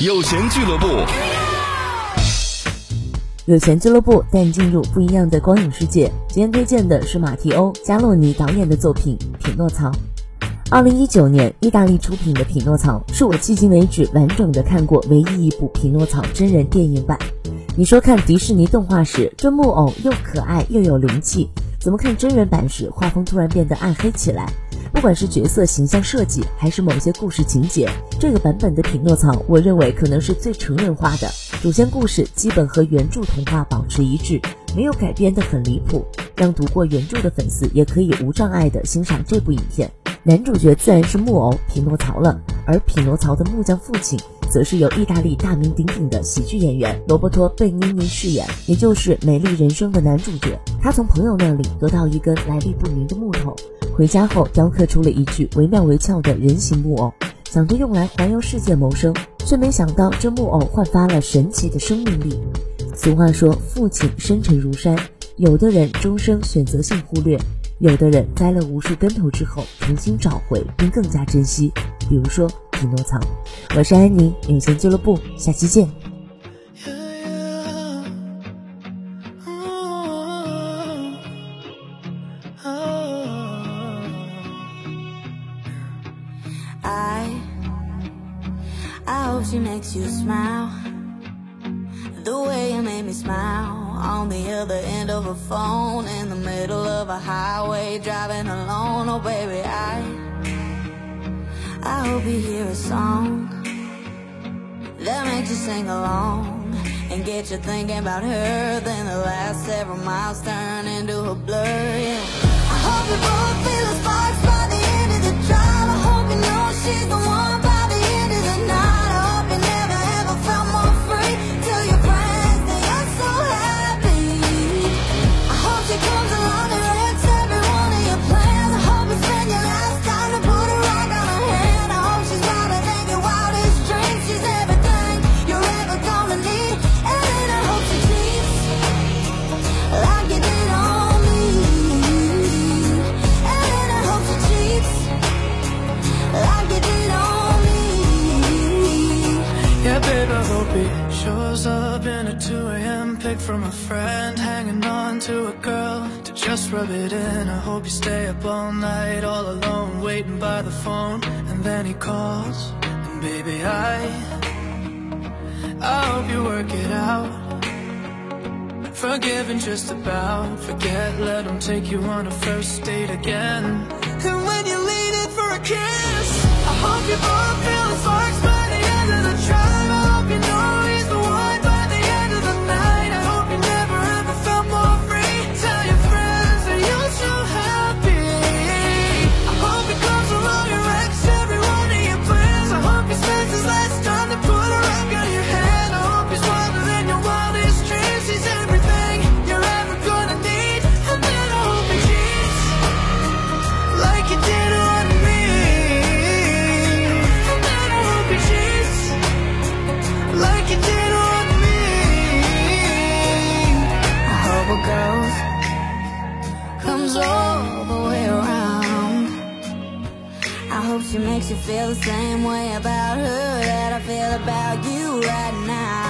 有钱俱乐部，有钱俱乐部带你进入不一样的光影世界。今天推荐的是马提欧·加洛尼导演的作品《匹诺曹》。二零一九年，意大利出品的《匹诺曹》是我迄今为止完整的看过唯一一部《匹诺曹》真人电影版。你说看迪士尼动画时，这木偶又可爱又有灵气，怎么看真人版时，画风突然变得暗黑起来？不管是角色形象设计，还是某些故事情节，这个版本的匹诺曹，我认为可能是最成人化的。主线故事基本和原著童话保持一致，没有改编的很离谱，让读过原著的粉丝也可以无障碍的欣赏这部影片。男主角自然是木偶匹诺曹了，而匹诺曹的木匠父亲，则是由意大利大名鼎鼎的喜剧演员罗伯托·贝尼尼饰演，也就是《美丽人生》的男主角。他从朋友那里得到一根来历不明的木头。回家后雕刻出了一具惟妙惟肖的人形木偶，想着用来环游世界谋生，却没想到这木偶焕发了神奇的生命力。俗话说，父亲深沉如山，有的人终生选择性忽略，有的人栽了无数跟头之后重新找回并更加珍惜。比如说匹诺曹。我是安妮，有钱俱乐部，下期见。I I hope she makes you smile. The way you made me smile. On the other end of a phone In the middle of a highway Driving alone. Oh baby I I hope you hear a song That makes you sing along And get you thinking about her. Then the last several miles turn into a blur yeah. Shows up in a 2 a.m. pic from a friend Hanging on to a girl to just rub it in. I hope you stay up all night all alone Waiting by the phone. And then he calls And baby I I hope you work it out. Forgiving just about Forget, let him take you on a first date again. And when you lean in for a kiss I hope you both She makes you feel the same way about her that I feel about you right now.